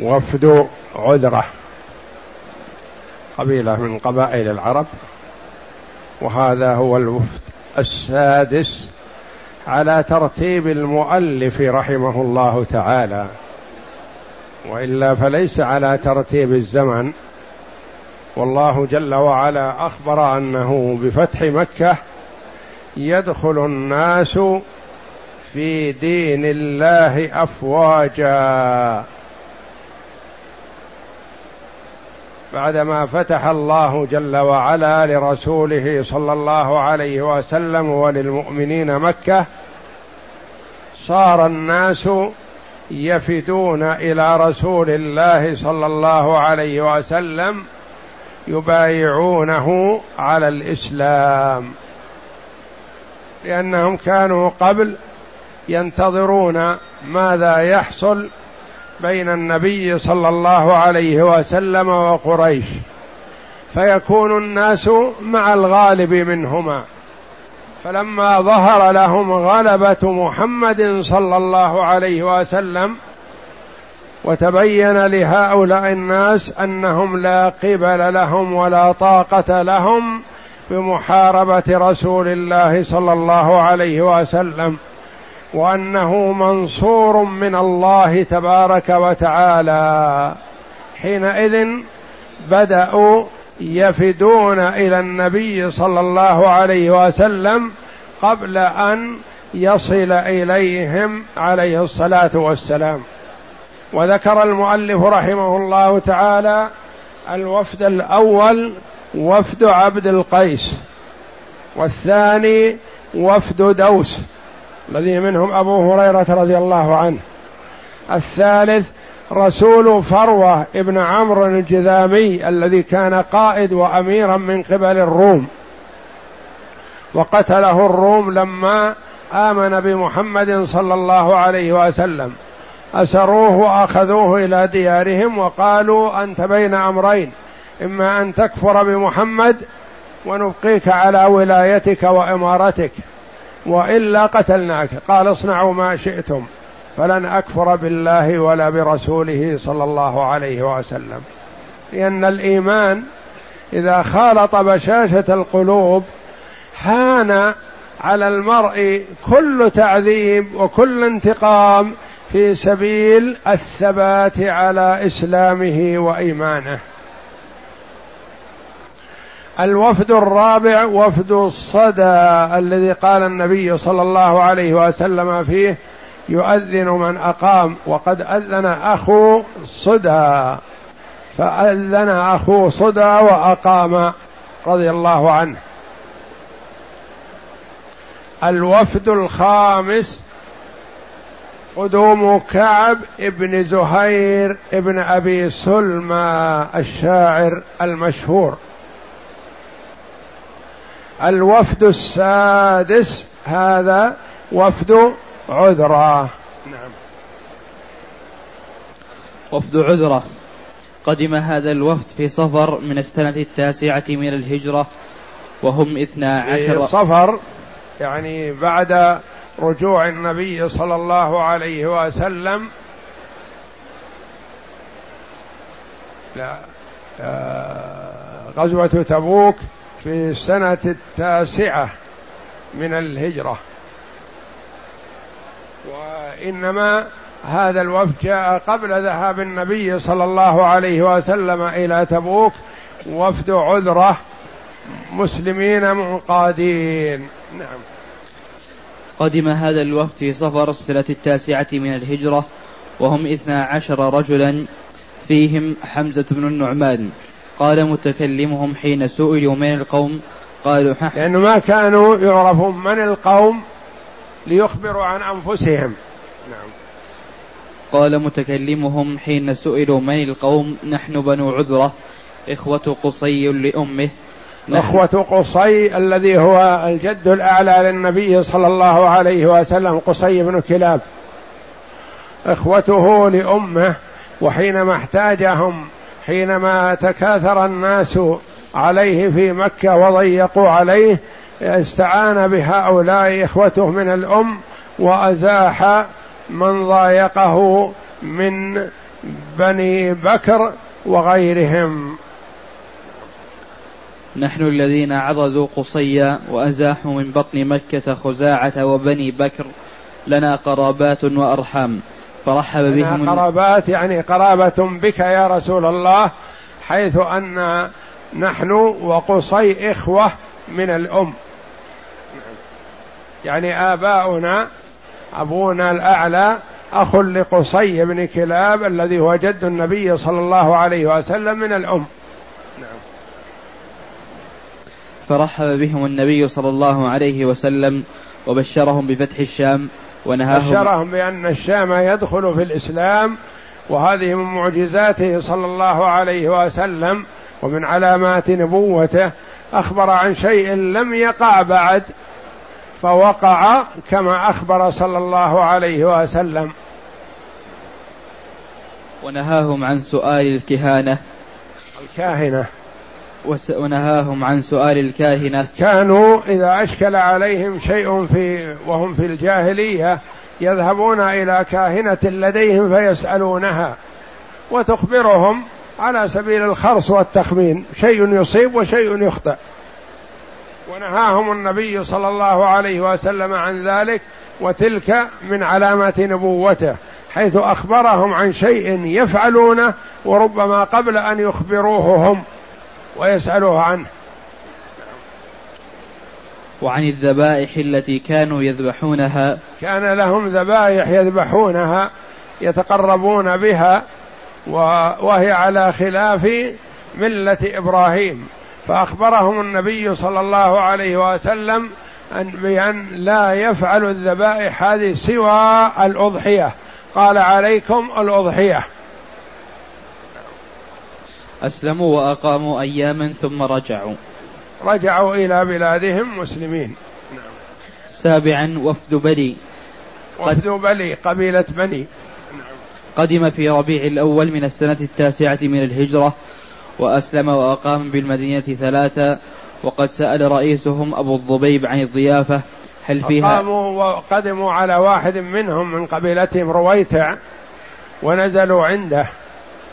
وفد عذرة قبيلة من قبائل العرب وهذا هو الوفد السادس على ترتيب المؤلف رحمه الله تعالى. وإلا فليس على ترتيب الزمن والله جل وعلا أخبر أنه بفتح مكة يدخل الناس في دين الله أفواجا. بعدما فتح الله جل وعلا لرسوله صلى الله عليه وسلم وللمؤمنين مكة صار الناس يفدون إلى رسول الله صلى الله عليه وسلم يبايعونه على الإسلام. لأنهم كانوا قبل ينتظرون ماذا يحصل بين النبي صلى الله عليه وسلم وقريش فيكون الناس مع الغالب منهما. فلما ظهر لهم غلبة محمد صلى الله عليه وسلم وتبين لهؤلاء الناس أنهم لا قبل لهم ولا طاقة لهم بمحاربة رسول الله صلى الله عليه وسلم. وأنه منصور من الله تبارك وتعالى. حينئذ بدأوا يفدون إلى النبي صلى الله عليه وسلم قبل أن يصل إليهم عليه الصلاة والسلام. وذكر المؤلف رحمه الله تعالى الوفد الأول وفد عبد القيس والثاني وفد دوس. الذي منهم أبو هريرة رضي الله عنه. الثالث رسول فروة ابن عمرو الجذامي الذي كان قائد وأميرا من قبل الروم. وقتله الروم لما آمن بمحمد صلى الله عليه وسلم. أسروه وأخذوه إلى ديارهم وقالوا أنت بين أمرين إما أن تكفر بمحمد ونبقيك على ولايتك وإمارتك وإلا قتلناك. قال اصنعوا ما شئتم فلن أكفر بالله ولا برسوله صلى الله عليه وسلم. لأن الإيمان إذا خالط بشاشة القلوب هان على المرء كل تعذيب وكل انتقام في سبيل الثبات على إسلامه وإيمانه. الوفد الرابع وفد الصدى الذي قال النبي صلى الله عليه وسلم فيه يؤذن من أقام وقد أذن أخو صدى. فأذن أخو صدى وأقام رضي الله عنه. الوفد الخامس قدوم كعب ابن زهير ابن أبي سلمى الشاعر المشهور. الوفد السادس هذا وفد عذرة. نعم. وفد عذرة. قدم هذا الوفد في صفر من السنة التاسعة من الهجرة وهم اثنا عشر. في صفر يعني بعد رجوع النبي صلى الله عليه وسلم. لا آه، غزوة تبوك. في السنة التاسعة من الهجرة. وإنما هذا الوفد جاء قبل ذهاب النبي صلى الله عليه وسلم إلى تبوك وفد عذرة مسلمين منقادين. نعم. قدم هذا الوفد في صفر السنة التاسعة من الهجرة وهم اثنا عشر رجلا فيهم حمزة بن النعمان. قال متكلمهم حين سئلوا من القوم؟ قالوا حح. لأنه ما كانوا يعرفون من القوم ليخبروا عن أنفسهم. نعم. قال متكلمهم حين سئلوا من القوم؟ نحن بنو عذرة إخوة قصي لأمه. إخوة قصي الذي هو الجد الأعلى للنبي صلى الله عليه وسلم قصي بن كلاب. إخوته لأمه وحينما احتاجهم حينما تكاثر الناس عليه في مكة وضيقوا عليه استعان بهؤلاء إخوته من الأم وأزاح من ضايقه من بني بكر وغيرهم. نحن الذين عضدوا قصيا وأزاحوا من بطن مكة خزاعة وبني بكر لنا قرابات وأرحام. فرحب بهم قرابات يعني قرابة بك يا رسول الله حيث أن نحن وقصي إخوة من الأم. يعني آباؤنا أبونا الأعلى أخ لقصي بن كلاب الذي هو جد النبي صلى الله عليه وسلم من الأم. نعم. فرحب بهم النبي صلى الله عليه وسلم وبشرهم بفتح الشام. ونهاهم. بشرهم بأن الشام يدخل في الإسلام وهذه من معجزاته صلى الله عليه وسلم ومن علامات نبوته. أخبر عن شيء لم يقع بعد فوقع كما أخبر صلى الله عليه وسلم. ونهاهم عن سؤال الكهانة. الكاهنة. ونهاهم عن سؤال الكاهنة. كانوا إذا أشكل عليهم شيء في وهم في الجاهلية يذهبون إلى كاهنة لديهم فيسألونها وتخبرهم على سبيل الخرص والتخمين. شيء يصيب وشيء يخطئ. ونهاهم النبي صلى الله عليه وسلم عن ذلك وتلك من علامات نبوته حيث أخبرهم عن شيء يفعلونه وربما قبل أن يخبروه هم. ويسألوه عنه. وعن الذبائح التي كانوا يذبحونها. كان لهم ذبائح يذبحونها يتقربون بها وهي على خلاف ملة إبراهيم. فأخبرهم النبي صلى الله عليه وسلم أن بأن لا يفعل الذبائح هذه سوى الأضحية. قال عليكم الأضحية. أسلموا وأقاموا أياما ثم رجعوا. رجعوا إلى بلادهم مسلمين. نعم. سابعا وفد بني. وفد بني قبيلة بني. قدم في ربيع الأول من السنة التاسعة من الهجرة وأسلم وأقام بالمدينة ثلاثة وقد سأل رئيسهم أبو الضبيب عن الضيافة هل فيها قاموا وقدموا على واحد منهم من قبيلتهم رويتع ونزلوا عنده.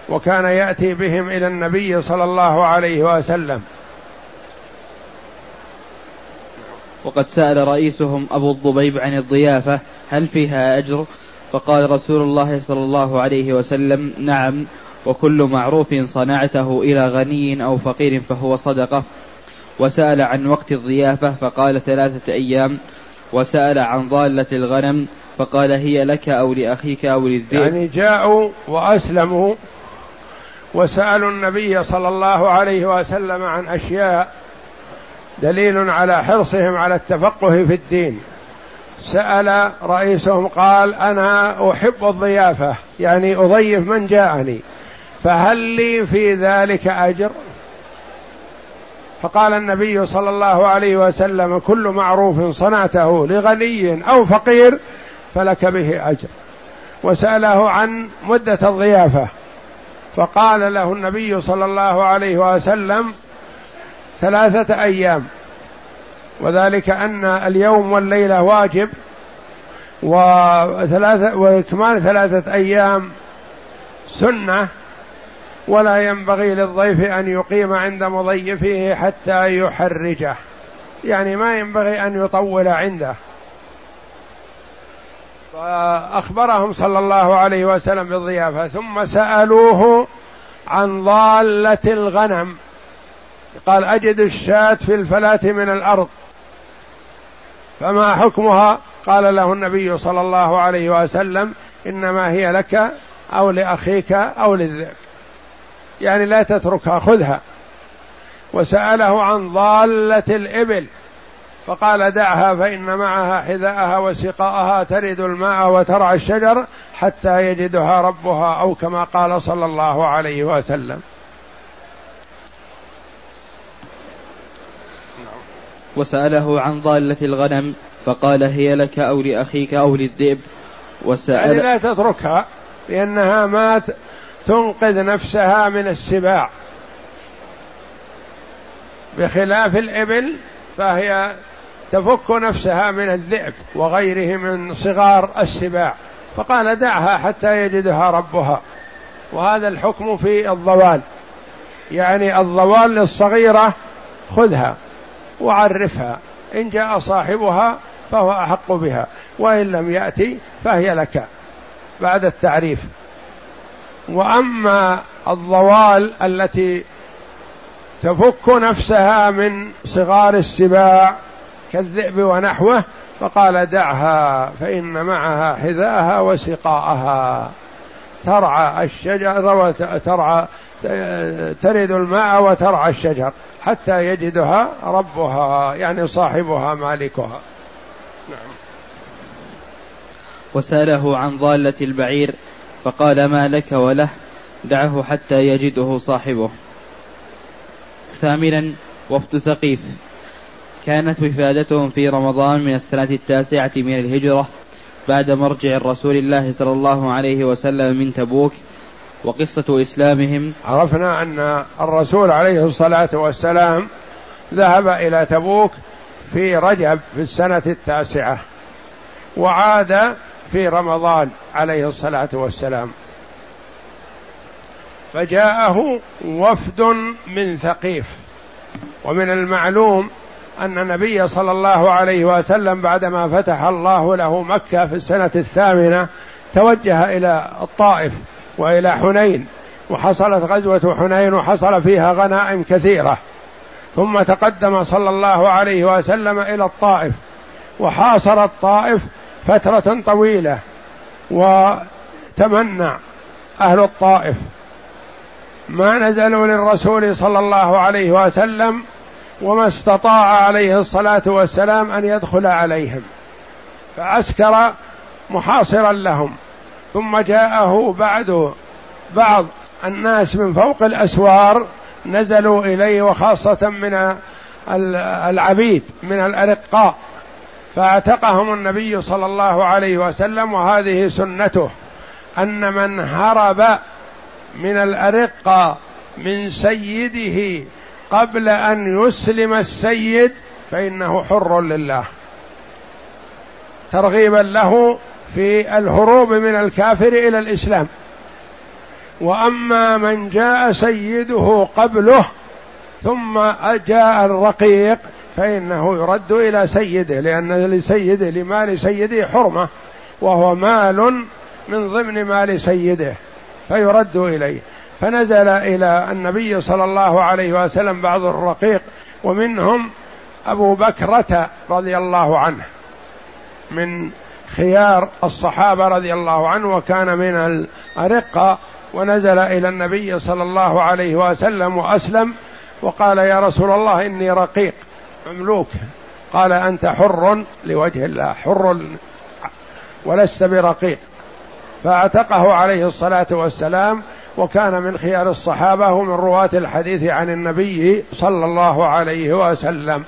وكان يأتي بهم إلى النبي صلى الله عليه وسلم. وقد سأل رئيسهم أبو الضبيب عن الضيافة هل فيها أجر؟ فقال رسول الله صلى الله عليه وسلم نعم وكل معروف صنعته إلى غني أو فقير فهو صدقة. وسأل عن وقت الضيافة فقال ثلاثة أيام. وسأل عن ضالة الغنم فقال هي لك أو لأخيك أو للذئب. يعني جاءوا وأسلموا وسألوا النبي صلى الله عليه وسلم عن أشياء دليل على حرصهم على التفقه في الدين. سأل رئيسهم قال أنا أحب الضيافة يعني أضيف من جاءني فهل لي في ذلك أجر؟ فقال النبي صلى الله عليه وسلم كل معروف صنعته لغني أو فقير فلك به أجر. وسأله عن مدة الضيافة. فقال له النبي صلى الله عليه وسلم ثلاثة أيام وذلك أن اليوم والليلة واجب وثلاثة وإكمال ثلاثة أيام سنة ولا ينبغي للضيف أن يقيم عند مضيفه حتى يحرجه. يعني ما ينبغي أن يطول عنده. فأخبرهم صلى الله عليه وسلم بالضيافة ثم سألوه عن ضالة الغنم. قال أجد الشاة في الفلاة من الأرض. فما حكمها؟ قال له النبي صلى الله عليه وسلم إنما هي لك أو لأخيك أو للذئب. يعني لا تتركها خذها. وسأله عن ضالة الإبل. فقال دعها فإن معها حذاءها وسقاءها ترد الماء وترعى الشجر حتى يجدها ربها أو كما قال صلى الله عليه وسلم. وسأله عن ضالة الغنم فقال هي لك أو لأخيك أو للذئب؟ وسأل يعني لا تتركها لأنها ما تنقذ نفسها من السباع. بخلاف الإبل فهي تفك نفسها من الذئب وغيره من صغار السباع فقال دعها حتى يجدها ربها. وهذا الحكم في الضوال. يعني الضوال للصغيرة خذها وعرفها إن جاء صاحبها فهو أحق بها وإن لم يأتي فهي لك. بعد التعريف. وأما الضوال التي تفك نفسها من صغار السباع كالذئب ونحوه فقال دعها فإن معها حذاءها وسقاءها. ترعى الشجر وترعى ترد الماء وترعى الشجر حتى يجدها ربها يعني صاحبها مالكها. نعم. وسأله عن ضالة البعير فقال ما لك وله دعه حتى يجده صاحبه. ثامنا وفد ثقيف. كانت وفادتهم في رمضان من السنة التاسعة من الهجرة بعد مرجع رسول الله صلى الله عليه وسلم من تبوك وقصة إسلامهم. عرفنا أن الرسول عليه الصلاة والسلام ذهب إلى تبوك في رجب في السنة التاسعة وعاد في رمضان عليه الصلاة والسلام. فجاءه وفد من ثقيف ومن المعلوم أن النبي صلى الله عليه وسلم بعدما فتح الله له مكة في السنة الثامنة توجه إلى الطائف وإلى حنين وحصلت غزوة حنين وحصل فيها غنائم كثيرة. ثم تقدم صلى الله عليه وسلم إلى الطائف وحاصر الطائف فترة طويلة وتمنع أهل الطائف. ما نزلوا للرسول صلى الله عليه وسلم وما استطاع عليه الصلاة والسلام أن يدخل عليهم فعسكر محاصرا لهم. ثم جاءه بعد بعض الناس من فوق الأسوار نزلوا إليه وخاصة من العبيد من الأرقاء فاعتقهم النبي صلى الله عليه وسلم. وهذه سنته أن من هرب من الارقه من سيده قبل أن يسلم السيد فإنه حر لله. ترغيبا له في الهروب من الكافر إلى الإسلام. وأما من جاء سيده قبله ثم جاء الرقيق فإنه يرد إلى سيده لأن لسيده لمال سيده حرمة وهو مال من ضمن مال سيده فيرد إليه. فنزل إلى النبي صلى الله عليه وسلم بعض الرقيق ومنهم أبو بكرة رضي الله عنه من خيار الصحابة رضي الله عنه وكان من الأرقة ونزل إلى النبي صلى الله عليه وسلم وأسلم وقال يا رسول الله إني رقيق مملوك قال أنت حر لوجه الله حر ولست برقيق. فاعتقه عليه الصلاة والسلام وكان من خيار الصحابة ومن رواة الحديث عن النبي صلى الله عليه وسلم.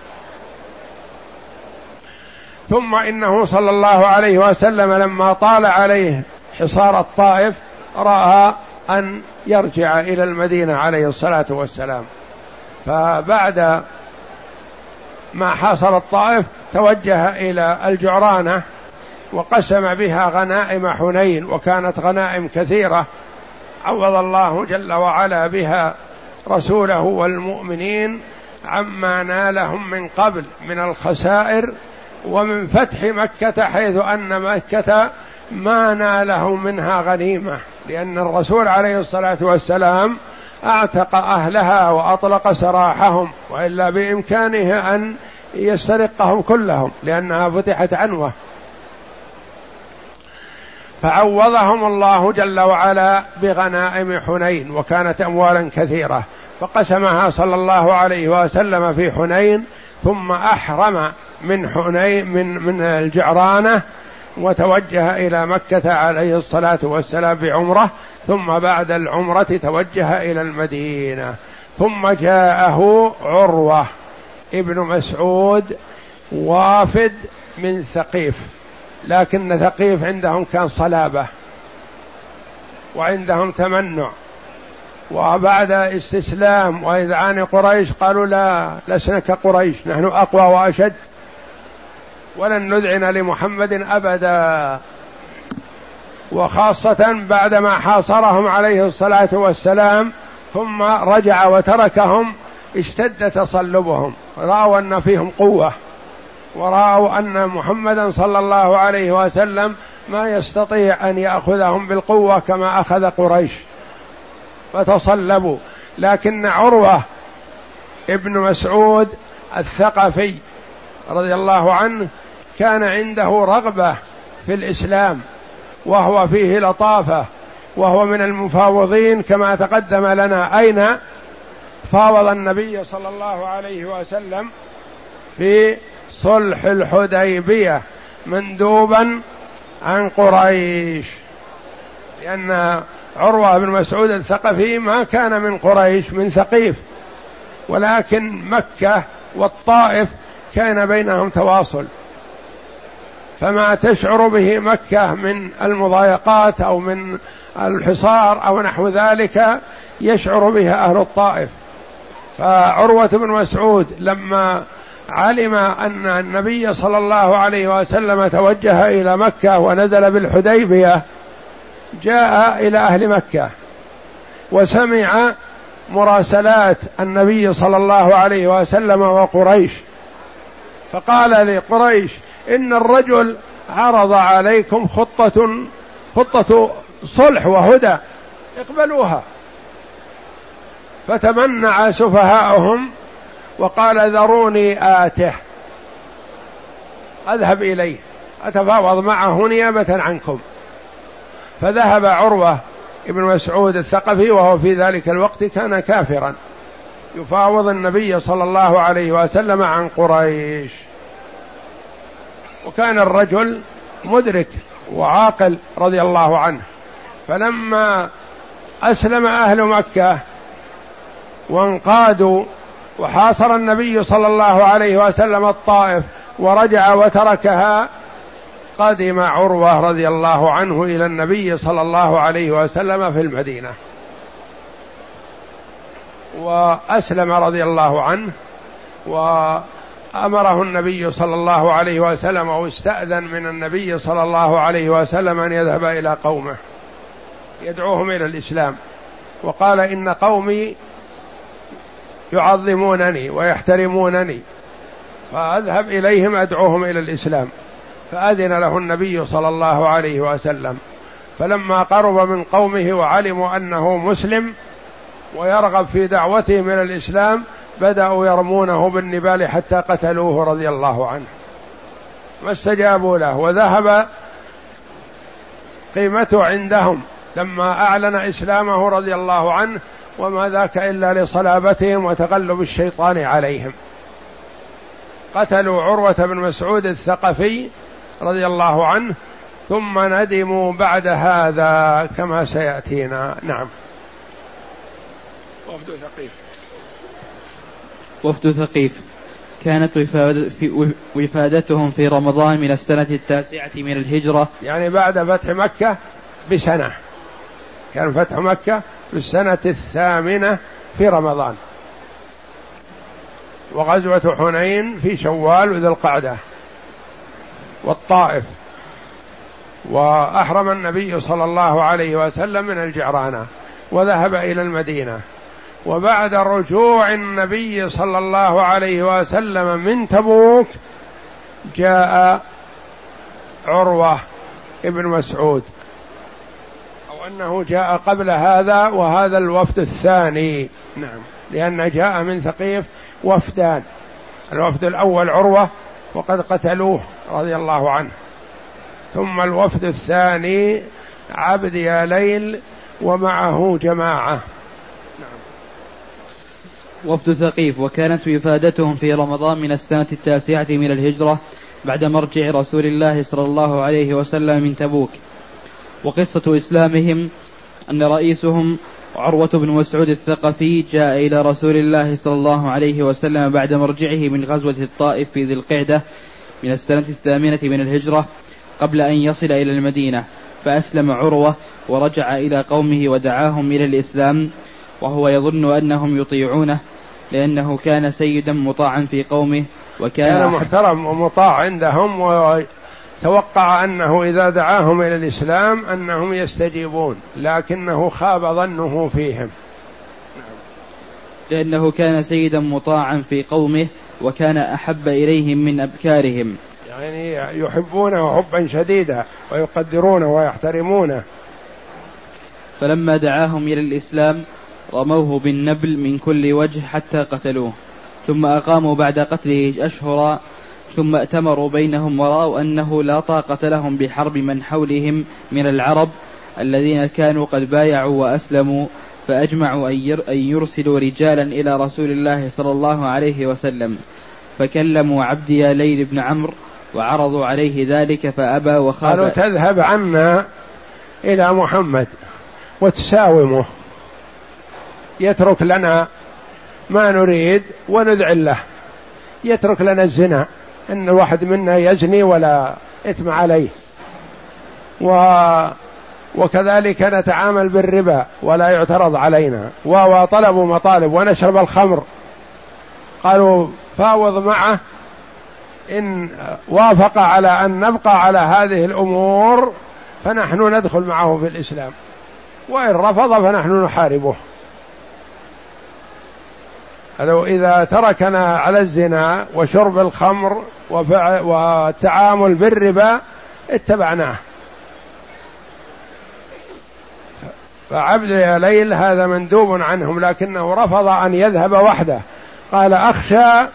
ثم إنه صلى الله عليه وسلم لما طال عليه حصار الطائف رأى أن يرجع إلى المدينة عليه الصلاة والسلام. فبعد ما حاصر الطائف توجه إلى الجعرانة وقسم بها غنائم حنين وكانت غنائم كثيرة. عوض الله جل وعلا بها رسوله والمؤمنين عما نالهم من قبل من الخسائر ومن فتح مكة حيث أن مكة ما ناله منها غنيمة لأن الرسول عليه الصلاة والسلام أعتق أهلها وأطلق سراحهم وإلا بإمكانه أن يسترقهم كلهم لأنها فتحت عنوة. فعوضهم الله جل وعلا بغنائم حنين وكانت اموالا كثيرة. فقسمها صلى الله عليه وسلم في حنين ثم أحرم من حنين من من الجعرانة وتوجه إلى مكة عليه الصلاة والسلام بعمرة ثم بعد العمرة توجه إلى المدينة. ثم جاءه عروة ابن مسعود وافد من ثقيف. لكن ثقيف عندهم كان صلابة وعندهم تمنع وبعد استسلام وإذعان قريش قالوا لا لسنا كقريش نحن أقوى وأشد ولن نذعن لمحمد أبدا. وخاصة بعدما حاصرهم عليه الصلاة والسلام ثم رجع وتركهم اشتد تصلبهم رأوا أن فيهم قوة. ورأوا أن محمدا صلى الله عليه وسلم ما يستطيع أن يأخذهم بالقوة كما أخذ قريش. فتصلبوا. لكن عروة ابن مسعود الثقفي رضي الله عنه كان عنده رغبة في الإسلام وهو فيه لطافة وهو من المفاوضين كما تقدم لنا أين فاوض النبي صلى الله عليه وسلم في صلح الحديبية مندوبا عن قريش. لأن عروة بن مسعود الثقفي ما كان من قريش من ثقيف. ولكن مكة والطائف كان بينهم تواصل. فما تشعر به مكة من المضايقات أو من الحصار أو نحو ذلك يشعر به أهل الطائف. فعروة بن مسعود لما علم أن النبي صلى الله عليه وسلم توجه إلى مكة ونزل بالحديبية جاء إلى أهل مكة وسمع مراسلات النبي صلى الله عليه وسلم وقريش. فقال لقريش إن الرجل عرض عليكم خطة خطة صلح وهدى اقبلوها. فتمنع سفهاؤهم وقال ذروني آته أذهب إليه. أتفاوض معه نيابة عنكم. فذهب عروة ابن مسعود الثقفي وهو في ذلك الوقت كان كافرا. يفاوض النبي صلى الله عليه وسلم عن قريش. وكان الرجل مدرك وعاقل رضي الله عنه. فلما أسلم أهل مكة وانقادوا وحاصر النبي صلى الله عليه وسلم الطائف ورجع وتركها. قدم عروة رضي الله عنه إلى النبي صلى الله عليه وسلم في المدينة. وأسلم رضي الله عنه وأمره النبي صلى الله عليه وسلم أو استأذن من النبي صلى الله عليه وسلم أن يذهب إلى قومه يدعوهم إلى الإسلام. وقال إن قومي يعظمونني ويحترمونني. فأذهب إليهم أدعوهم إلى الإسلام. فأذن له النبي صلى الله عليه وسلم. فلما قرب من قومه وعلموا أنه مسلم ويرغب في دعوته من الإسلام بدأوا يرمونه بالنبال حتى قتلوه رضي الله عنه. ما استجابوا له وذهب قيمته عندهم. لما أعلن إسلامه رضي الله عنه وما ذاك إلا لصلابتهم وتغلب الشيطان عليهم. قتلوا عروة بن مسعود الثقفي رضي الله عنه ثم ندموا بعد هذا كما سيأتينا. نعم. وفد ثقيف. وفد ثقيف. كانت وفادتهم في رمضان من السنة التاسعة من الهجرة. يعني بعد فتح مكة بسنة. كان فتح مكة في السنة الثامنة في رمضان. وغزوة حنين في شوال وذي القعدة والطائف. وأحرم النبي صلى الله عليه وسلم من الجعرانة وذهب إلى المدينة. وبعد رجوع النبي صلى الله عليه وسلم من تبوك جاء عروة ابن مسعود. أنه جاء قبل هذا وهذا الوفد الثاني. نعم. لأن جاء من ثقيف وفدان. الوفد الأول عروة وقد قتلوه رضي الله عنه. ثم الوفد الثاني عبد يا ليل ومعه جماعة. نعم. وفد ثقيف وكانت وفادتهم في رمضان من السنة التاسعة من الهجرة بعد مرجع رسول الله صلى الله عليه وسلم من تبوك. وقصة إسلامهم أن رئيسهم عروة بن مسعود الثقفي جاء إلى رسول الله صلى الله عليه وسلم بعد مرجعه من غزوة الطائف في ذي القعدة من السنة الثامنة من الهجرة قبل أن يصل إلى المدينة فأسلم عروة ورجع إلى قومه ودعاهم إلى الإسلام وهو يظن أنهم يطيعونه لأنه كان سيدا مطاعا في قومه وكان كان محترم ومطاع عندهم وتوقع أنه إذا دعاهم إلى الإسلام أنهم يستجيبون لكنه خاب ظنه فيهم. لأنه كان سيدا مطاعا في قومه وكان أحب إليهم من أبكارهم. يعني يحبونه حبا شديدا ويقدرونه ويحترمونه. فلما دعاهم إلى الإسلام رموه بالنبل من كل وجه حتى قتلوه ثم أقاموا بعد قتله أشهرا ثم ائتمروا بينهم ورأوا أنه لا طاقة لهم بحرب من حولهم من العرب الذين كانوا قد بايعوا وأسلموا فأجمعوا أن يرسلوا رجالا إلى رسول الله صلى الله عليه وسلم. فكلموا عبد يا ليل بن عمرو وعرضوا عليه ذلك فأبى وخاف قالوا تذهب عنا إلى محمد وتساومه. يترك لنا ما نريد ونذعن له. يترك لنا الزنا. إن الواحد منا يزني ولا إثم عليه. و وكذلك نتعامل بالربا ولا يعترض علينا. وطلبوا مطالب ونشرب الخمر. قالوا فاوض معه إن وافق على أن نبقى على هذه الأمور فنحن ندخل معه في الإسلام. وإن رفض فنحن نحاربه. لو إذا تركنا على الزنا وشرب الخمر والتعامل بالربا اتبعناه. فعبد يا ليل هذا مندوب عنهم لكنه رفض أن يذهب وحده. قال أخشى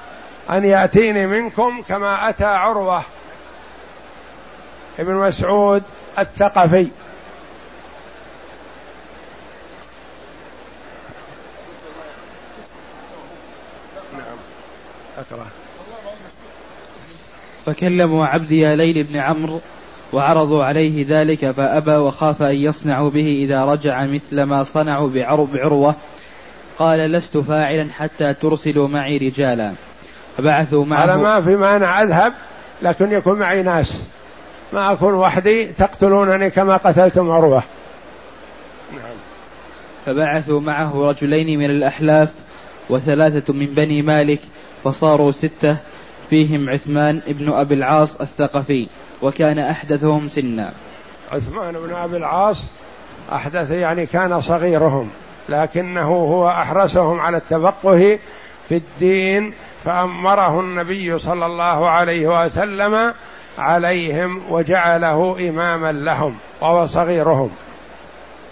أن يأتيني منكم كما أتى عروة. ابن مسعود الثقفي. أكره فكلموا عبدي يا ليل بن عمرو وعرضوا عليه ذلك فأبى وخاف أن يصنعوا به إذا رجع مثل ما صنعوا بعروة. قال لست فاعلا حتى ترسلوا معي رجالا. فبعثوا معه. قال ما في مانع. أذهب لكن يكون معي ناس. ما أكون وحدي تقتلونني كما قتلتم عروة. نعم فبعثوا معه رجلين من الأحلاف وثلاثة من بني مالك فصاروا ستة فيهم عثمان بن أبي العاص الثقفي وكان أحدثهم سنا عثمان بن أبي العاص أحدث يعني كان صغيرهم لكنه هو أحرسهم على التفقه في الدين فأمره النبي صلى الله عليه وسلم عليهم وجعله إماما لهم وهو صغيرهم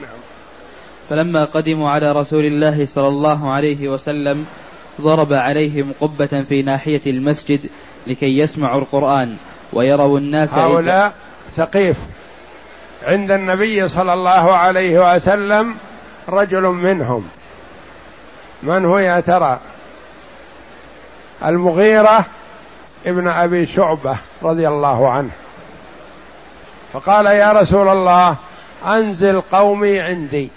نعم. فلما قدموا على رسول الله صلى الله عليه وسلم ضرب عليهم قبة في ناحية المسجد لكي يسمعوا القرآن ويروا الناس هؤلاء ثقيف. عند النبي صلى الله عليه وسلم رجل منهم. من هو يا ترى؟ المغيرة ابن أبي شعبة رضي الله عنه. فقال يا رسول الله أنزل قومي عندي.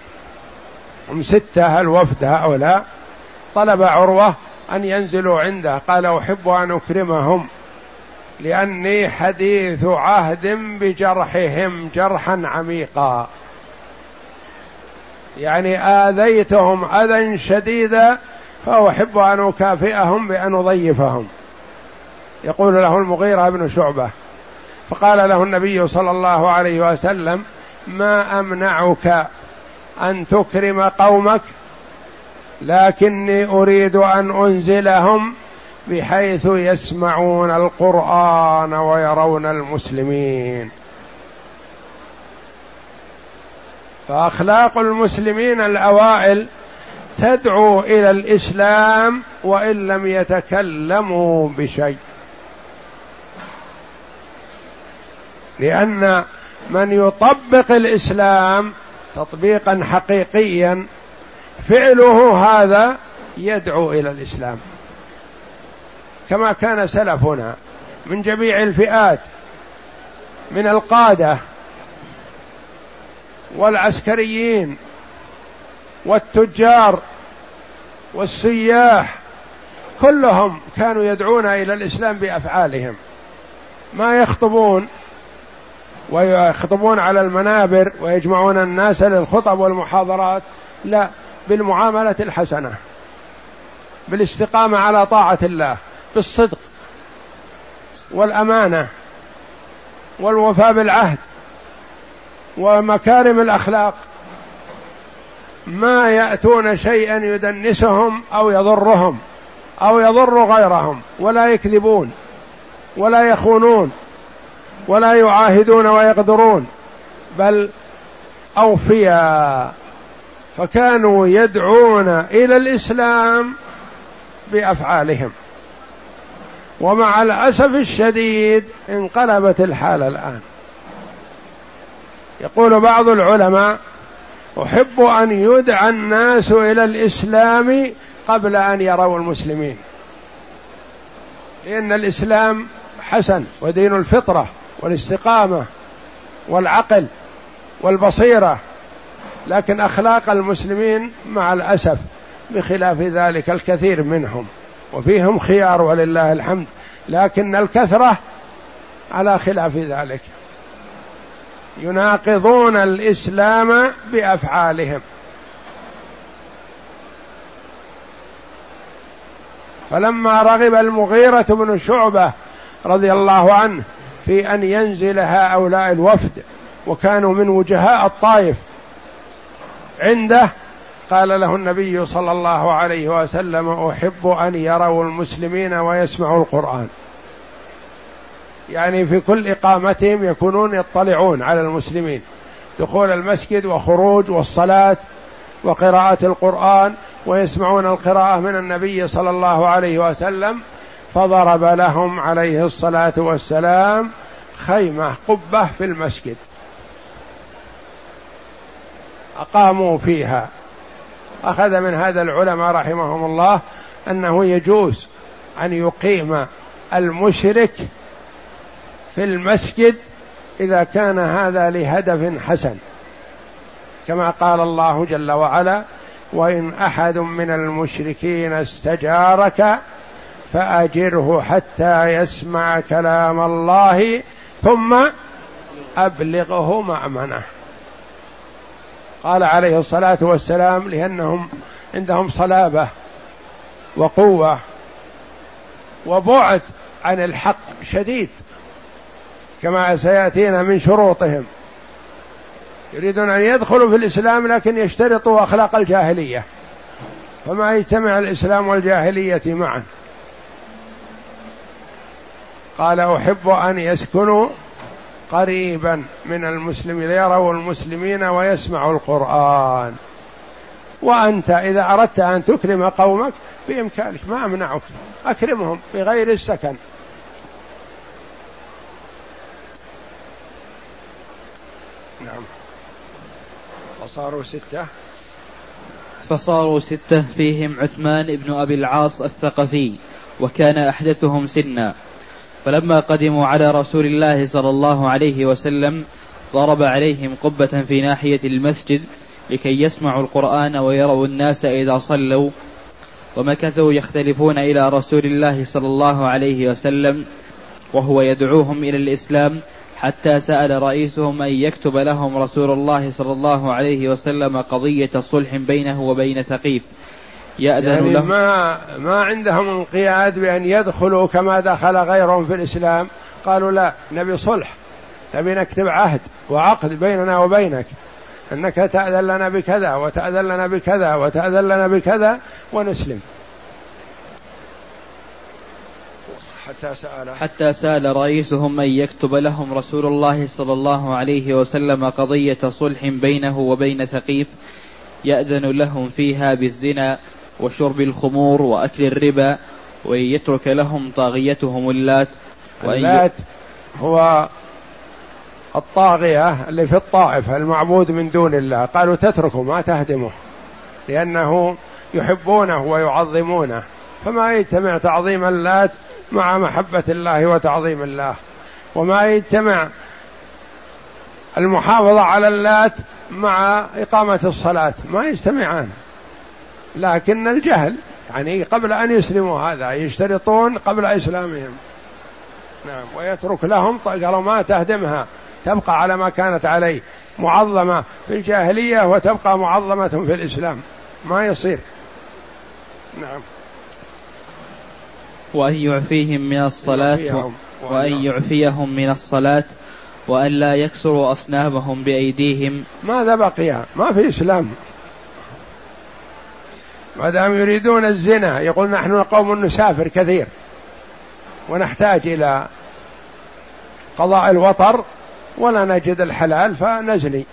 هم ستة الوفد هؤلاء؟ طلب عروة أن ينزلوا عنده. قال أحب أن أكرمهم لأني حديث عهد بجرحهم جرحا عميقا. يعني آذيتهم أذى شديدا فأحب أن أكافئهم بأن أضيفهم. يقول له المغيرة بن شعبة. فقال له النبي صلى الله عليه وسلم ما أمنعك أن تكرم قومك لكني أريد أن أنزلهم بحيث يسمعون القرآن ويرون المسلمين. فأخلاق المسلمين الأوائل تدعو إلى الإسلام وإن لم يتكلموا بشيء. لأن من يطبق الإسلام تطبيقا حقيقيا فعله هذا يدعو إلى الإسلام. كما كان سلفنا من جميع الفئات من القادة والعسكريين والتجار والسياح كلهم كانوا يدعون إلى الإسلام بأفعالهم. ما يخطبون ويخطبون على المنابر ويجمعون الناس للخطب والمحاضرات لا. بالمعاملة الحسنة بالاستقامة على طاعة الله بالصدق والأمانة والوفاء بالعهد ومكارم الأخلاق. ما يأتون شيئا يدنسهم أو يضرهم أو يضر غيرهم ولا يكذبون ولا يخونون ولا يعاهدون ويقدرون بل أوفياء. فكانوا يدعون إلى الإسلام بأفعالهم. ومع الأسف الشديد انقلبت الحالة الآن. يقول بعض العلماء أحب أن يدعى الناس إلى الإسلام قبل أن يروا المسلمين. لأن الإسلام حسن ودين الفطرة والاستقامة والعقل والبصيرة لكن أخلاق المسلمين مع الأسف بخلاف ذلك الكثير منهم. وفيهم خيار ولله الحمد لكن الكثرة على خلاف ذلك. يناقضون الإسلام بأفعالهم. فلما رغب المغيرة بن شعبة رضي الله عنه في أن ينزل هؤلاء الوفد وكانوا من وجهاء الطائف عنده قال له النبي صلى الله عليه وسلم أحب أن يروا المسلمين ويسمعوا القرآن. يعني في كل إقامتهم يكونون يطلعون على المسلمين. دخول المسجد وخروج والصلاة وقراءة القرآن ويسمعون القراءة من النبي صلى الله عليه وسلم فضرب لهم عليه الصلاة والسلام خيمة قبة في المسجد. أقاموا فيها. أخذ من هذا العلماء رحمهم الله أنه يجوز أن يقيم المشرك في المسجد إذا كان هذا لهدف حسن. كما قال الله جل وعلا وإن أحد من المشركين استجارك فأجره حتى يسمع كلام الله ثم أبلغه مأمنة. قال عليه الصلاة والسلام لأنهم عندهم صلابة وقوة وبعد عن الحق شديد كما سيأتينا من شروطهم. يريدون أن يدخلوا في الإسلام لكن يشترطوا أخلاق الجاهلية. فما يجتمع الإسلام والجاهلية معا؟ قال أحب أن يسكنوا قريبا من المسلمين يروا المسلمين ويسمعوا القرآن. وأنت إذا أردت أن تكرم قومك بإمكانك ما أمنعك أكرمهم بغير السكن. نعم. وصاروا ستة. فصاروا ستة فيهم عثمان بن أبي العاص الثقفي وكان أحدثهم سنا. فلما قدموا على رسول الله صلى الله عليه وسلم ضرب عليهم قبة في ناحية المسجد لكي يسمعوا القرآن ويروا الناس إذا صلوا ومكثوا يختلفون إلى رسول الله صلى الله عليه وسلم وهو يدعوهم إلى الإسلام حتى سأل رئيسهم أن يكتب لهم رسول الله صلى الله عليه وسلم قضية صلح بينه وبين ثقيف. يأذن يعني له. ما ما عندهم انقياد بأن يدخلوا كما دخل غيرهم في الإسلام. قالوا لا نبي صلح نبي نكتب عهد وعقد بيننا وبينك. أنك تأذن لنا بكذا وتأذن لنا بكذا وتأذن لنا بكذا ونسلم. حتى سأل حتى سأل رئيسهم أن يكتب لهم رسول الله صلى الله عليه وسلم قضية صلح بينه وبين ثقيف يأذن لهم فيها بالزنا. وشرب الخمور وأكل الربا وأن يترك لهم طاغيتهم اللات. اللات هو الطاغية اللي في الطائف المعبود من دون الله. قالوا تتركه ما تهدمه لأنه يحبونه ويعظمونه. فما يجتمع تعظيم اللات مع محبة الله وتعظيم الله. وما يجتمع المحافظة على اللات مع إقامة الصلاة. ما يجتمعان. لكن الجهل يعني قبل أن يسلموا هذا يشترطون قبل إسلامهم. نعم ويترك لهم قالوا ما تهدمها تبقى على ما كانت عليه معظمة في الجاهلية وتبقى معظمة في الإسلام. ما يصير. نعم. وأن يعفيهم من الصلاة وأن يعفيهم من الصلاة وأن لا يكسروا أصنامهم بأيديهم. ماذا بقي؟ ما في إسلام. ما دام يريدون الزنا يقول نحن قوم نسافر كثير. ونحتاج إلى قضاء الوطر ولا نجد الحلال فنزني.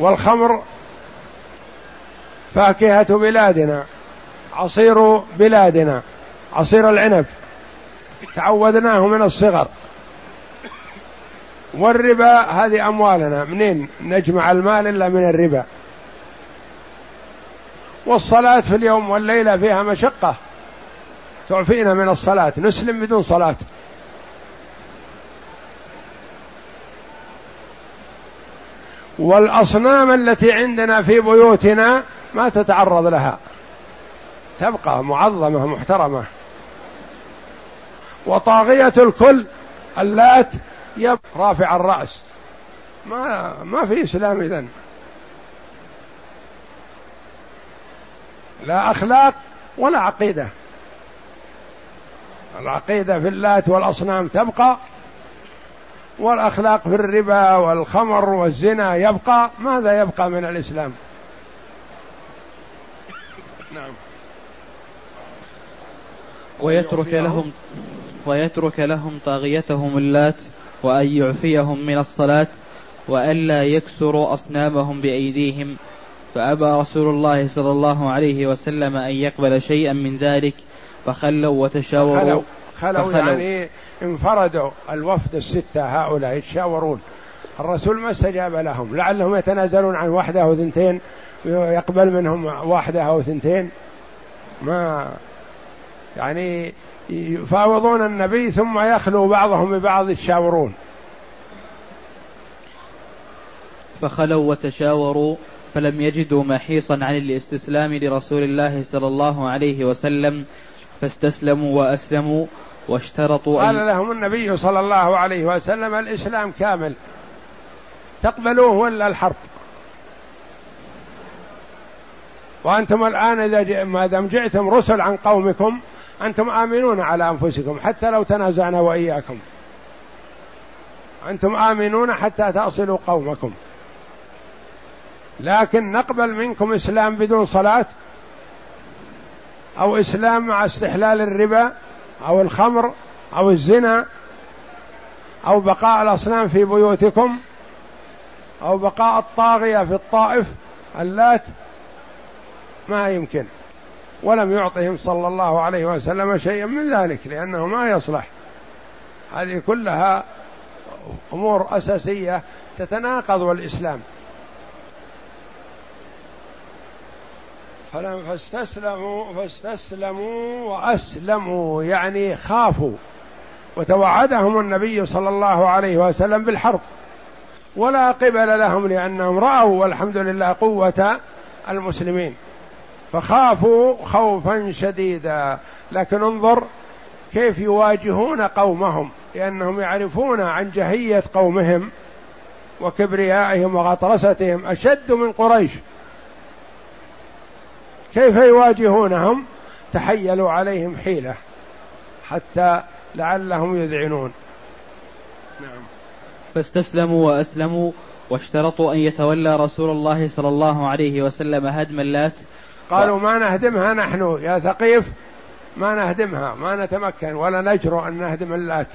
والخمر فاكهة بلادنا عصير بلادنا عصير العنب. تعودناه من الصغر. والربا هذه أموالنا منين نجمع المال إلا من الربا؟ والصلاة في اليوم والليلة فيها مشقة. تعفينا من الصلاة نسلم بدون صلاة. والأصنام التي عندنا في بيوتنا ما تتعرض لها. تبقى معظمة محترمة. وطاغية الكل اللات يب رافع الرأس. ما ما في إسلام إذن. لا أخلاق ولا عقيدة. العقيدة في اللات والأصنام تبقى والأخلاق في الربا والخمر والزنا يبقى. ماذا يبقى من الإسلام؟ نعم. ويترك لهم ويترك لهم طاغيتهم اللات وأن يعفيهم من الصلاة وألا يكسروا أصنامهم بأيديهم. فأبى رسول الله صلى الله عليه وسلم أن يقبل شيئا من ذلك فخلوا وتشاوروا. خلوا, خلوا, يعني انفردوا الوفد الستة هؤلاء يتشاورون الرسول ما استجاب لهم لعلهم يتنازلون عن واحدة أو ثنتين يقبل منهم واحدة أو ثنتين. ما يعني يفاوضون النبي ثم يخلو بعضهم ببعض يتشاورون. فخلوا وتشاوروا. فلم يجدوا محيصا عن الاستسلام لرسول الله صلى الله عليه وسلم فاستسلموا وأسلموا واشترطوا قال لهم النبي صلى الله عليه وسلم الإسلام كامل. تقبلوه ولا الحرب؟ وأنتم الآن إذا ما دام جئتم رسل عن قومكم أنتم آمنون على أنفسكم حتى لو تنازعنا وإياكم. أنتم آمنون حتى تصلوا قومكم. لكن نقبل منكم إسلام بدون صلاة أو إسلام مع استحلال الربا أو الخمر أو الزنا أو بقاء الأصنام في بيوتكم أو بقاء الطاغية في الطائف اللات ما يمكن. ولم يعطهم صلى الله عليه وسلم شيئا من ذلك لأنه ما يصلح. هذه كلها أمور أساسية تتناقض والإسلام. فلم فاستسلموا فاستسلموا وأسلموا يعني خافوا. وتوعدهم النبي صلى الله عليه وسلم بالحرب. ولا قبل لهم لأنهم رأوا والحمد لله قوة المسلمين. فخافوا خوفا شديدا. لكن انظر كيف يواجهون قومهم لأنهم يعرفون عن جهية قومهم وكبريائهم وغطرستهم أشد من قريش. كيف يواجهونهم؟ تحيلوا عليهم حيلة حتى لعلهم يذعنون. نعم. فاستسلموا وأسلموا واشترطوا أن يتولى رسول الله صلى الله عليه وسلم هدم اللات قالوا ما نهدمها نحن يا ثقيف ما نهدمها ما نتمكن ولا نجرؤ أن نهدم اللات.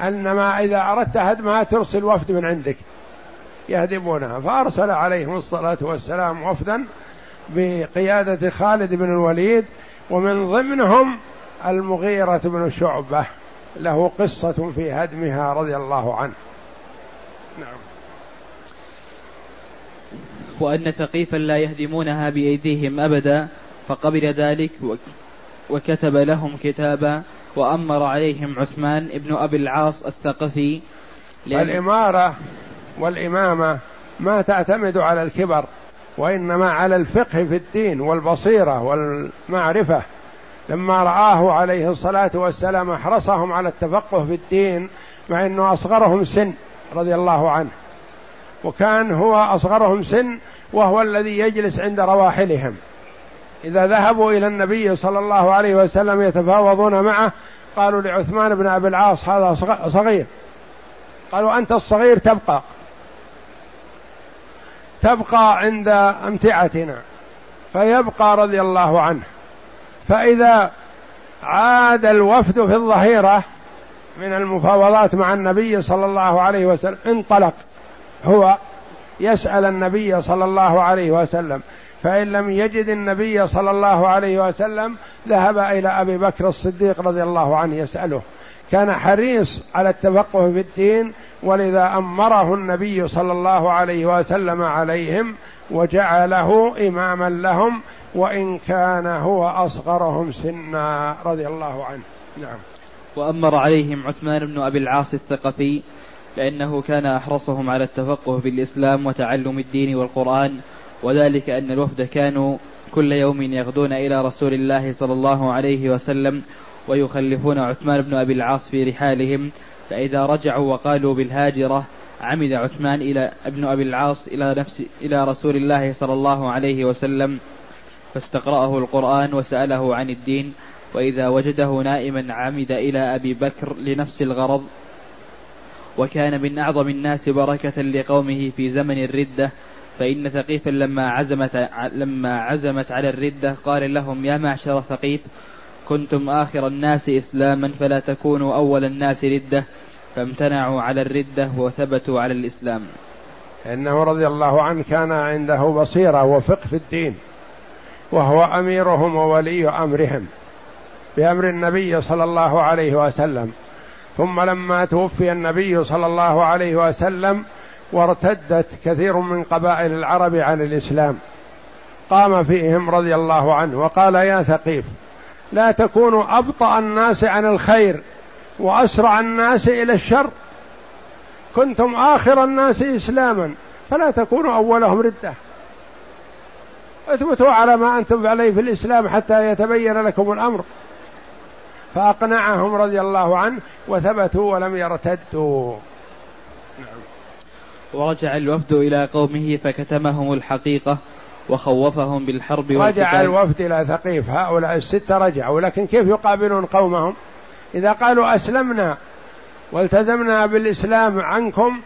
إنما إذا أردت هدمها ترسل وفد من عندك يهدمونها. فأرسل عليهم الصلاة والسلام وفدا بقيادة خالد بن الوليد ومن ضمنهم المغيرة بن شعبة. له قصة في هدمها رضي الله عنه. نعم. وأن ثقيفا لا يهدمونها بأيديهم أبدا فقبل ذلك وكتب لهم كتابا وأمر عليهم عثمان ابن أبي العاص الثقفي الإمارة والإمامة ما تعتمد على الكبر. وإنما على الفقه في الدين والبصيرة والمعرفة. لما رآه عليه الصلاة والسلام أحرصهم على التفقه في الدين مع أنه أصغرهم سن رضي الله عنه. وكان هو أصغرهم سن وهو الذي يجلس عند رواحلهم. إذا ذهبوا إلى النبي صلى الله عليه وسلم يتفاوضون معه قالوا لعثمان بن أبي العاص هذا صغير. قالوا أنت الصغير تبقى. تبقى عند أمتعتنا فيبقى رضي الله عنه. فإذا عاد الوفد في الظهيرة من المفاوضات مع النبي صلى الله عليه وسلم انطلق. هو يسأل النبي صلى الله عليه وسلم فإن لم يجد النبي صلى الله عليه وسلم ذهب إلى أبي بكر الصديق رضي الله عنه يسأله. كان حريص على التفقه في الدين ولذا أمره النبي صلى الله عليه وسلم عليهم وجعله إماما لهم وإن كان هو أصغرهم سنا. رضي الله عنه. نعم. وأمر عليهم عثمان بن أبي العاص الثقفي لأنه كان أحرصهم على التفقه في الاسلام وتعلم الدين والقرآن وذلك أن الوفد كانوا كل يوم يغدون إلى رسول الله صلى الله عليه وسلم ويخلفون عثمان بن أبي العاص في رحالهم فإذا رجعوا وقالوا بالهاجرة عمد عثمان إلى ابن أبي العاص إلى نفس إلى رسول الله صلى الله عليه وسلم فاستقرأه القرآن وسأله عن الدين وإذا وجده نائما عمد إلى أبي بكر لنفس الغرض وكان من أعظم الناس بركة لقومه في زمن الردة فإن ثقيفا لما عزمت لما عزمت على الردة قال لهم يا معشر ثقيف كنتم آخر الناس إسلاما فلا تكونوا أول الناس ردة فامتنعوا على الردة وثبتوا على الإسلام. إنه رضي الله عنه كان عنده بصيرة وفقه في الدين وهو أميرهم وولي أمرهم بأمر النبي صلى الله عليه وسلم. ثم لما توفي النبي صلى الله عليه وسلم وارتدت كثير من قبائل العرب عن الإسلام. قام فيهم رضي الله عنه وقال يا ثقيف لا تكونوا أبطأ الناس عن الخير وأسرع الناس إلى الشر. كنتم آخر الناس إسلاما فلا تكونوا أولهم ردة. اثبتوا على ما أنتم عليه في الإسلام حتى يتبين لكم الأمر. فأقنعهم رضي الله عنه وثبتوا ولم يرتدوا. نعم. ورجع الوفد إلى قومه فكتمهم الحقيقة. وخوفهم بالحرب رجع الوفد إلى ثقيف. هؤلاء الستة رجعوا لكن كيف يقابلون قومهم؟ إذا قالوا أسلمنا والتزمنا بالإسلام عنكم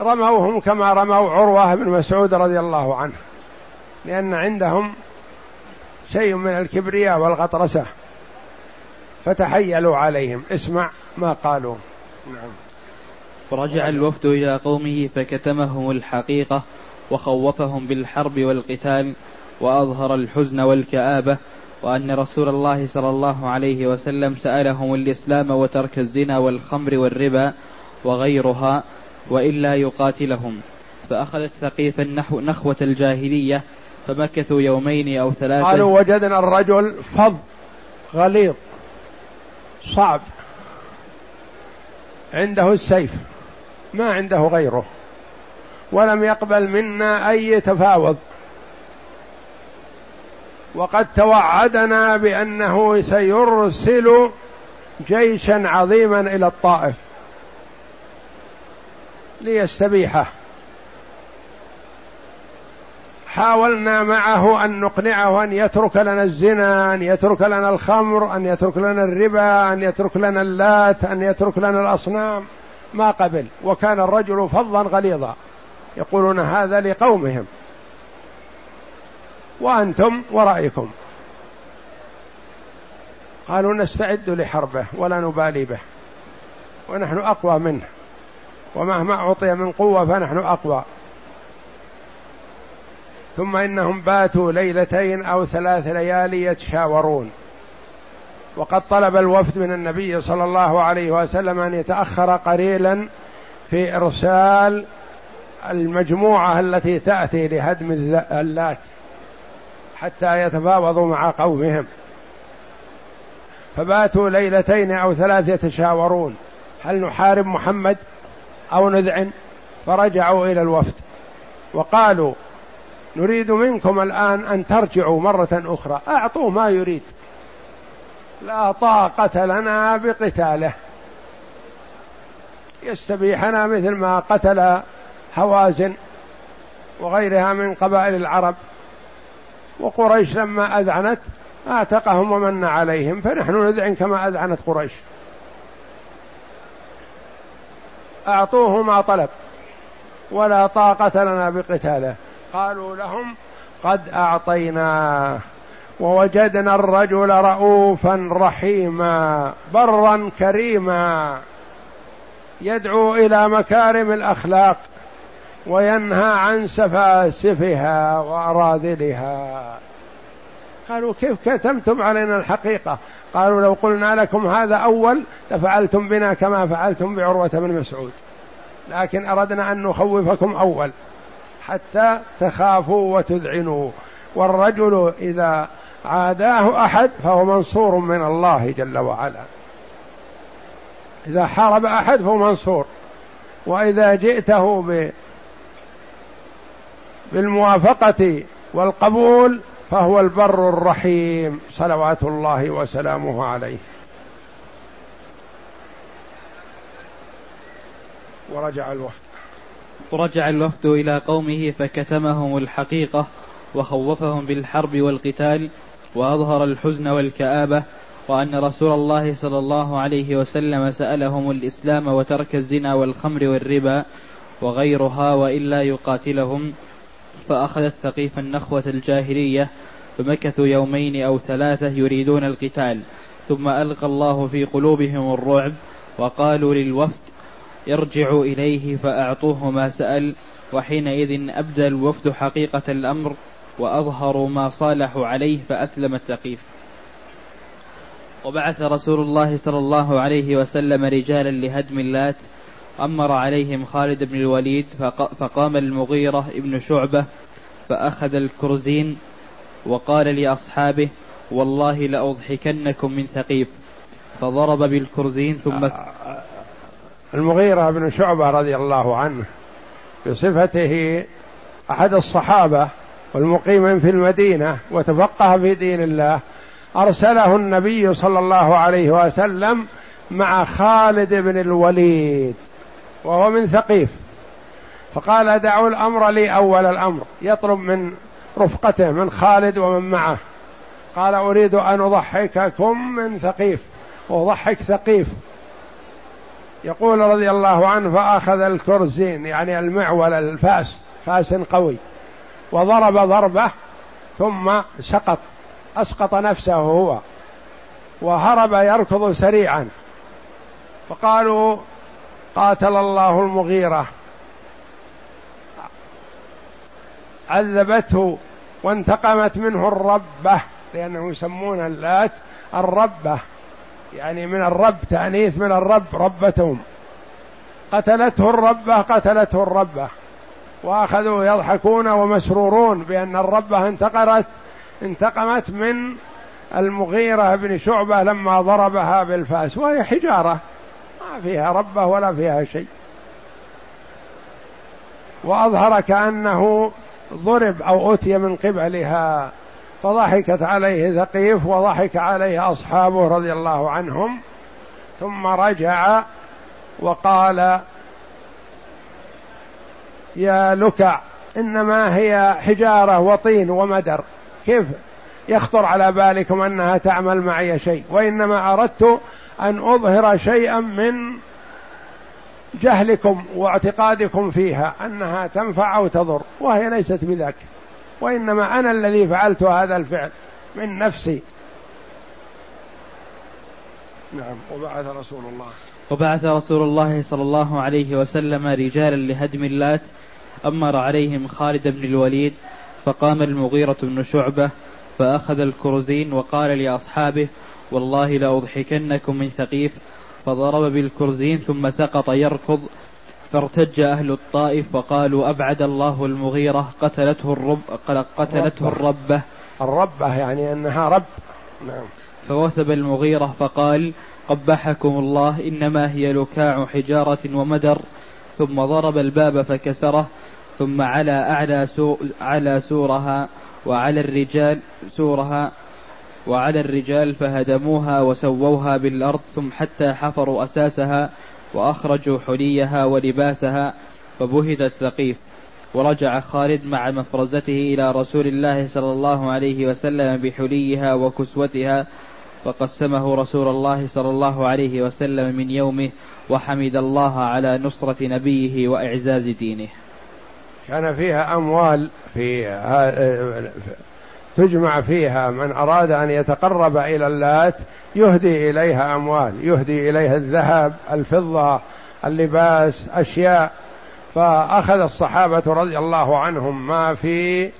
رموهم كما رموا عروة بن مسعود رضي الله عنه لأن عندهم شيء من الكبرياء والغطرسة. فتحيلوا عليهم. اسمع ما قالوا. نعم. فرجع الوفد إلى قومه فكتمهم الحقيقة. وخوفهم بالحرب والقتال وأظهر الحزن والكآبة وأن رسول الله صلى الله عليه وسلم سألهم الإسلام وترك الزنا والخمر والربا وغيرها وإلا يقاتلهم. فأخذت ثقيفا نحو نخوة الجاهلية فمكثوا يومين أو ثلاثة. قالوا وجدنا الرجل فظ غليظ صعب عنده السيف ما عنده غيره. ولم يقبل منا أي تفاوض. وقد توعدنا بأنه سيرسل جيشا عظيما إلى الطائف ليستبيحه. حاولنا معه أن نقنعه أن يترك لنا الزنا أن يترك لنا الخمر أن يترك لنا الربا أن يترك لنا اللات أن يترك لنا الأصنام ما قبل. وكان الرجل فظا غليظا. يقولون هذا لقومهم. وأنتم ورأيكم. قالوا نستعد لحربه ولا نبالي به. ونحن أقوى منه. ومهما أعطي من قوة فنحن أقوى. ثم إنهم باتوا ليلتين أو ثلاث ليالي يتشاورون. وقد طلب الوفد من النبي صلى الله عليه وسلم أن يتأخر قليلا في إرسال المجموعة التي تأتي لهدم اللات حتى يتفاوضوا مع قومهم. فباتوا ليلتين أو ثلاث يتشاورون. هل نحارب محمد أو نذعن؟ فرجعوا إلى الوفد. وقالوا نريد منكم الآن أن ترجعوا مرة أخرى. أعطوه ما يريد. لا طاقة لنا بقتاله. يستبيحنا مثل ما قتل هوازن وغيرها من قبائل العرب. وقريش لما أذعنت أعتقهم ومن عليهم فنحن نذعن كما أذعنت قريش. أعطوه ما طلب ولا طاقة لنا بقتاله. قالوا لهم قد أعطيناه ووجدنا الرجل رؤوفا رحيما برا كريما يدعو إلى مكارم الأخلاق. وينهى عن سفاسفها وأراذلها. قالوا كيف كتمتم علينا الحقيقة؟ قالوا لو قلنا لكم هذا أول لفعلتم بنا كما فعلتم بعروة بن مسعود. لكن أردنا أن نخوفكم أول حتى تخافوا وتذعنوا. والرجل إذا عاداه أحد فهو منصور من الله جل وعلا. إذا حارب أحد فهو منصور. وإذا جئته بالموافقة والقبول فهو البر الرحيم صلوات الله وسلامه عليه. ورجع الوفد. ورجع الوفد إلى قومه فكتمهم الحقيقة وخوفهم بالحرب والقتال وأظهر الحزن والكآبة وأن رسول الله صلى الله عليه وسلم سألهم الإسلام وترك الزنا والخمر والربا وغيرها وإلا يقاتلهم. فأخذت ثقيف النخوة الجاهلية فمكثوا يومين أو ثلاثة يريدون القتال. ثم ألقى الله في قلوبهم الرعب وقالوا للوفد ارجعوا إليه فأعطوه ما سأل. وحينئذ أبدى الوفد حقيقة الأمر وأظهروا ما صالحوا عليه فأسلمت ثقيف وبعث رسول الله صلى الله عليه وسلم رجالا لهدم اللات أمر عليهم خالد بن الوليد فقام المغيرة ابن شعبة فأخذ الكرزين وقال لأصحابه والله لأضحكنكم من ثقيف فضرب بالكرزين ثم المغيرة بن شعبة رضي الله عنه بصفته أحد الصحابة والمقيم في المدينة وتفقه في دين الله أرسله النبي صلى الله عليه وسلم مع خالد بن الوليد. وهو من ثقيف. فقال دعوا الأمر لي أول الأمر. يطلب من رفقته من خالد ومن معه. قال أريد أن أضحككم من ثقيف. وأضحك ثقيف. يقول رضي الله عنه فأخذ الكرزين يعني المعول الفاس فاس قوي. وضرب ضربة ثم سقط. أسقط نفسه هو. وهرب يركض سريعا. فقالوا قاتل الله المغيرة. عذبته وانتقمت منه الربة لأنه يسمون اللات الربة يعني من الرب تأنيث من الرب ربتهم. قتلته الربة قتلته الربة. وأخذوا يضحكون ومسرورون بأن الربة انتقرت انتقمت من المغيرة بن شعبة لما ضربها بالفاس وهي حجارة. ما فيها ربة ولا فيها شيء. وأظهر كأنه ضرب أو أتي من قبلها فضحكت عليه ثقيف وضحك عليه أصحابه رضي الله عنهم. ثم رجع وقال يا لكع إنما هي حجارة وطين ومدر كيف يخطر على بالكم أنها تعمل معي شيء؟ وإنما أردت أن أظهر شيئا من جهلكم واعتقادكم فيها أنها تنفع أو تضر وهي ليست بذاك. وإنما أنا الذي فعلت هذا الفعل من نفسي. نعم وبعث رسول الله. وبعث رسول الله صلى الله عليه وسلم رجالا لهدم اللات أمر عليهم خالد بن الوليد فقام المغيرة بن شعبة فأخذ الكرزين وقال لأصحابه والله لأضحكنكم من ثقيف فضرب بالكرزين ثم سقط يركض فارتج أهل الطائف وقالوا أبعد الله المغيرة قتلته الرب قتلته الربة. الربة يعني أنها رب. نعم. فوثب المغيرة فقال قبحكم الله إنما هي لكاع حجارة ومدر. ثم ضرب الباب فكسره ثم على أعلى سو على سورها وعلى الرجال سورها وعلى الرجال فهدموها وسووها بالأرض ثم حتى حفروا أساسها وأخرجوا حليها ولباسها فبهت الثقيف ورجع خالد مع مفرزته إلى رسول الله صلى الله عليه وسلم بحليها وكسوتها فقسمه رسول الله صلى الله عليه وسلم من يومه وحمد الله على نصرة نبيه وإعزاز دينه. كان فيها أموال في تجمع فيها من أراد أن يتقرب إلى اللات يهدي إليها أموال يهدي إليها الذهب الفضة اللباس أشياء. فأخذ الصحابة رضي الله عنهم ما في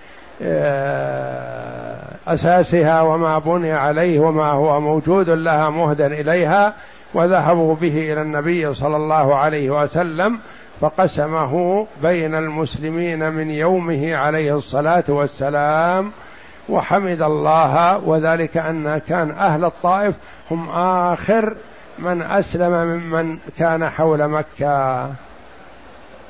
آه، أساسها وما بني عليه وما هو موجود لها مهدا إليها وذهبوا به إلى النبي صلى الله عليه وسلم فقسمه بين المسلمين من يومه عليه الصلاة والسلام وحمد الله وذلك أن كان أهل الطائف هم آخر من أسلم ممن كان حول مكة.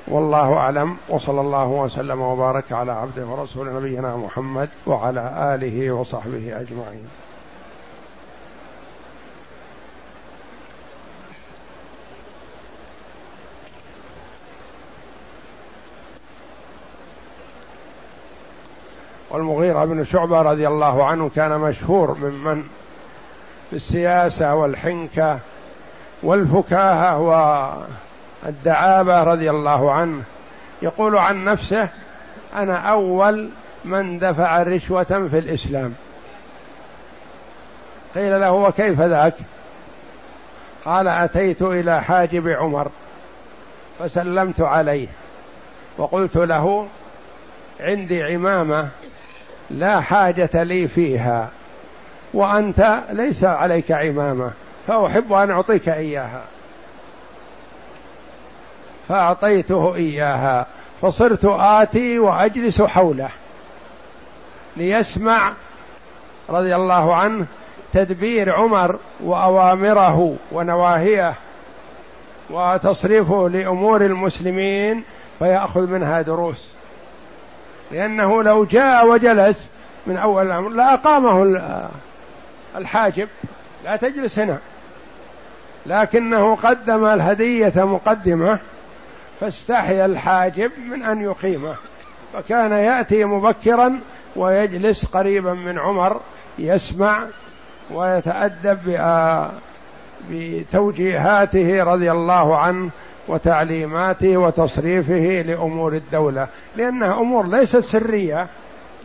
والله أعلم وصلى الله وسلم وبارك على عبده ورسول نبينا محمد وعلى آله وصحبه أجمعين. والمغيرة بن شعبة رضي الله عنه كان مشهور ممن في السياسة والحنكة والفكاهة والدعابة رضي الله عنه. يقول عن نفسه أنا أول من دفع رشوة في الإسلام. قيل له وكيف ذاك؟ قال أتيت إلى حاجب عمر فسلمت عليه وقلت له عندي عمامة لا حاجة لي فيها. وأنت ليس عليك عمامة فأحب أن أعطيك إياها. فأعطيته إياها. فصرت آتي وأجلس حوله. ليسمع رضي الله عنه تدبير عمر وأوامره ونواهيه وتصريفه لأمور المسلمين فيأخذ منها دروس. لأنه لو جاء وجلس من أول الأمر لأقامه الحاجب لا تجلس هنا. لكنه قدم الهدية مقدمة فاستحيا الحاجب من أن يقيمه. فكان يأتي مبكرا ويجلس قريبا من عمر يسمع ويتأدب بتوجيهاته رضي الله عنه وتعليماته وتصريفه لأمور الدولة لأنها أمور ليست سرية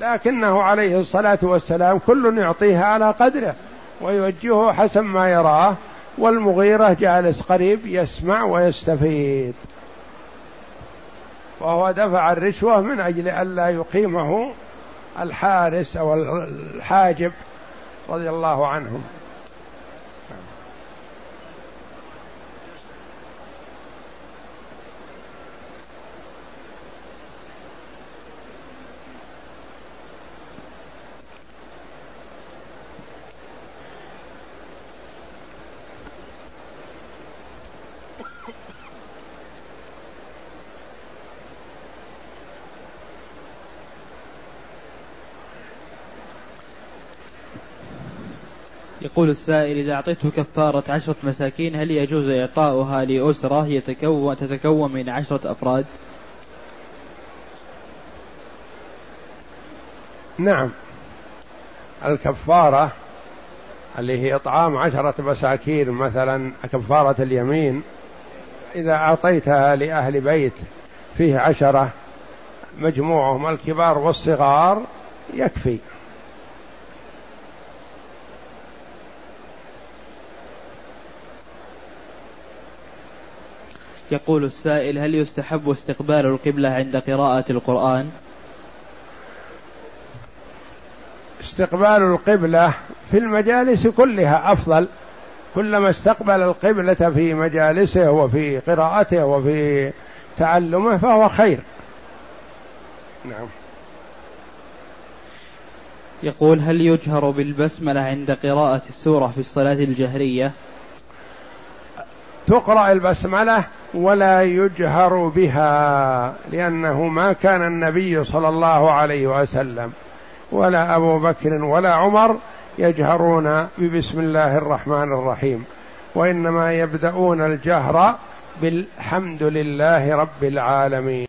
لكنه عليه الصلاة والسلام كل يعطيها على قدره ويوجهه حسب ما يراه والمغيرة جالس قريب يسمع ويستفيد. وهو دفع الرشوة من أجل الا يقيمه الحارس أو الحاجب رضي الله عنهم. يقول السائل إذا أعطيته كفارة عشرة مساكين هل يجوز إعطاؤها لأسرة يتكون تتكون من عشرة أفراد؟ نعم الكفارة اللي هي إطعام عشرة مساكين مثلا كفارة اليمين إذا أعطيتها لأهل بيت فيه عشرة مجموعهم الكبار والصغار يكفي يقول السائل هل يستحب استقبال القبلة عند قراءة القرآن؟ استقبال القبلة في المجالس كلها أفضل. كلما استقبل القبلة في مجالسه وفي قراءته وفي تعلمه فهو خير. نعم. يقول هل يجهر بالبسملة عند قراءة السورة في الصلاة الجهرية؟ تقرأ البسملة ولا يجهر بها لأنه ما كان النبي صلى الله عليه وسلم ولا أبو بكر ولا عمر يجهرون ببسم الله الرحمن الرحيم وإنما يبدأون الجهر بالحمد لله رب العالمين.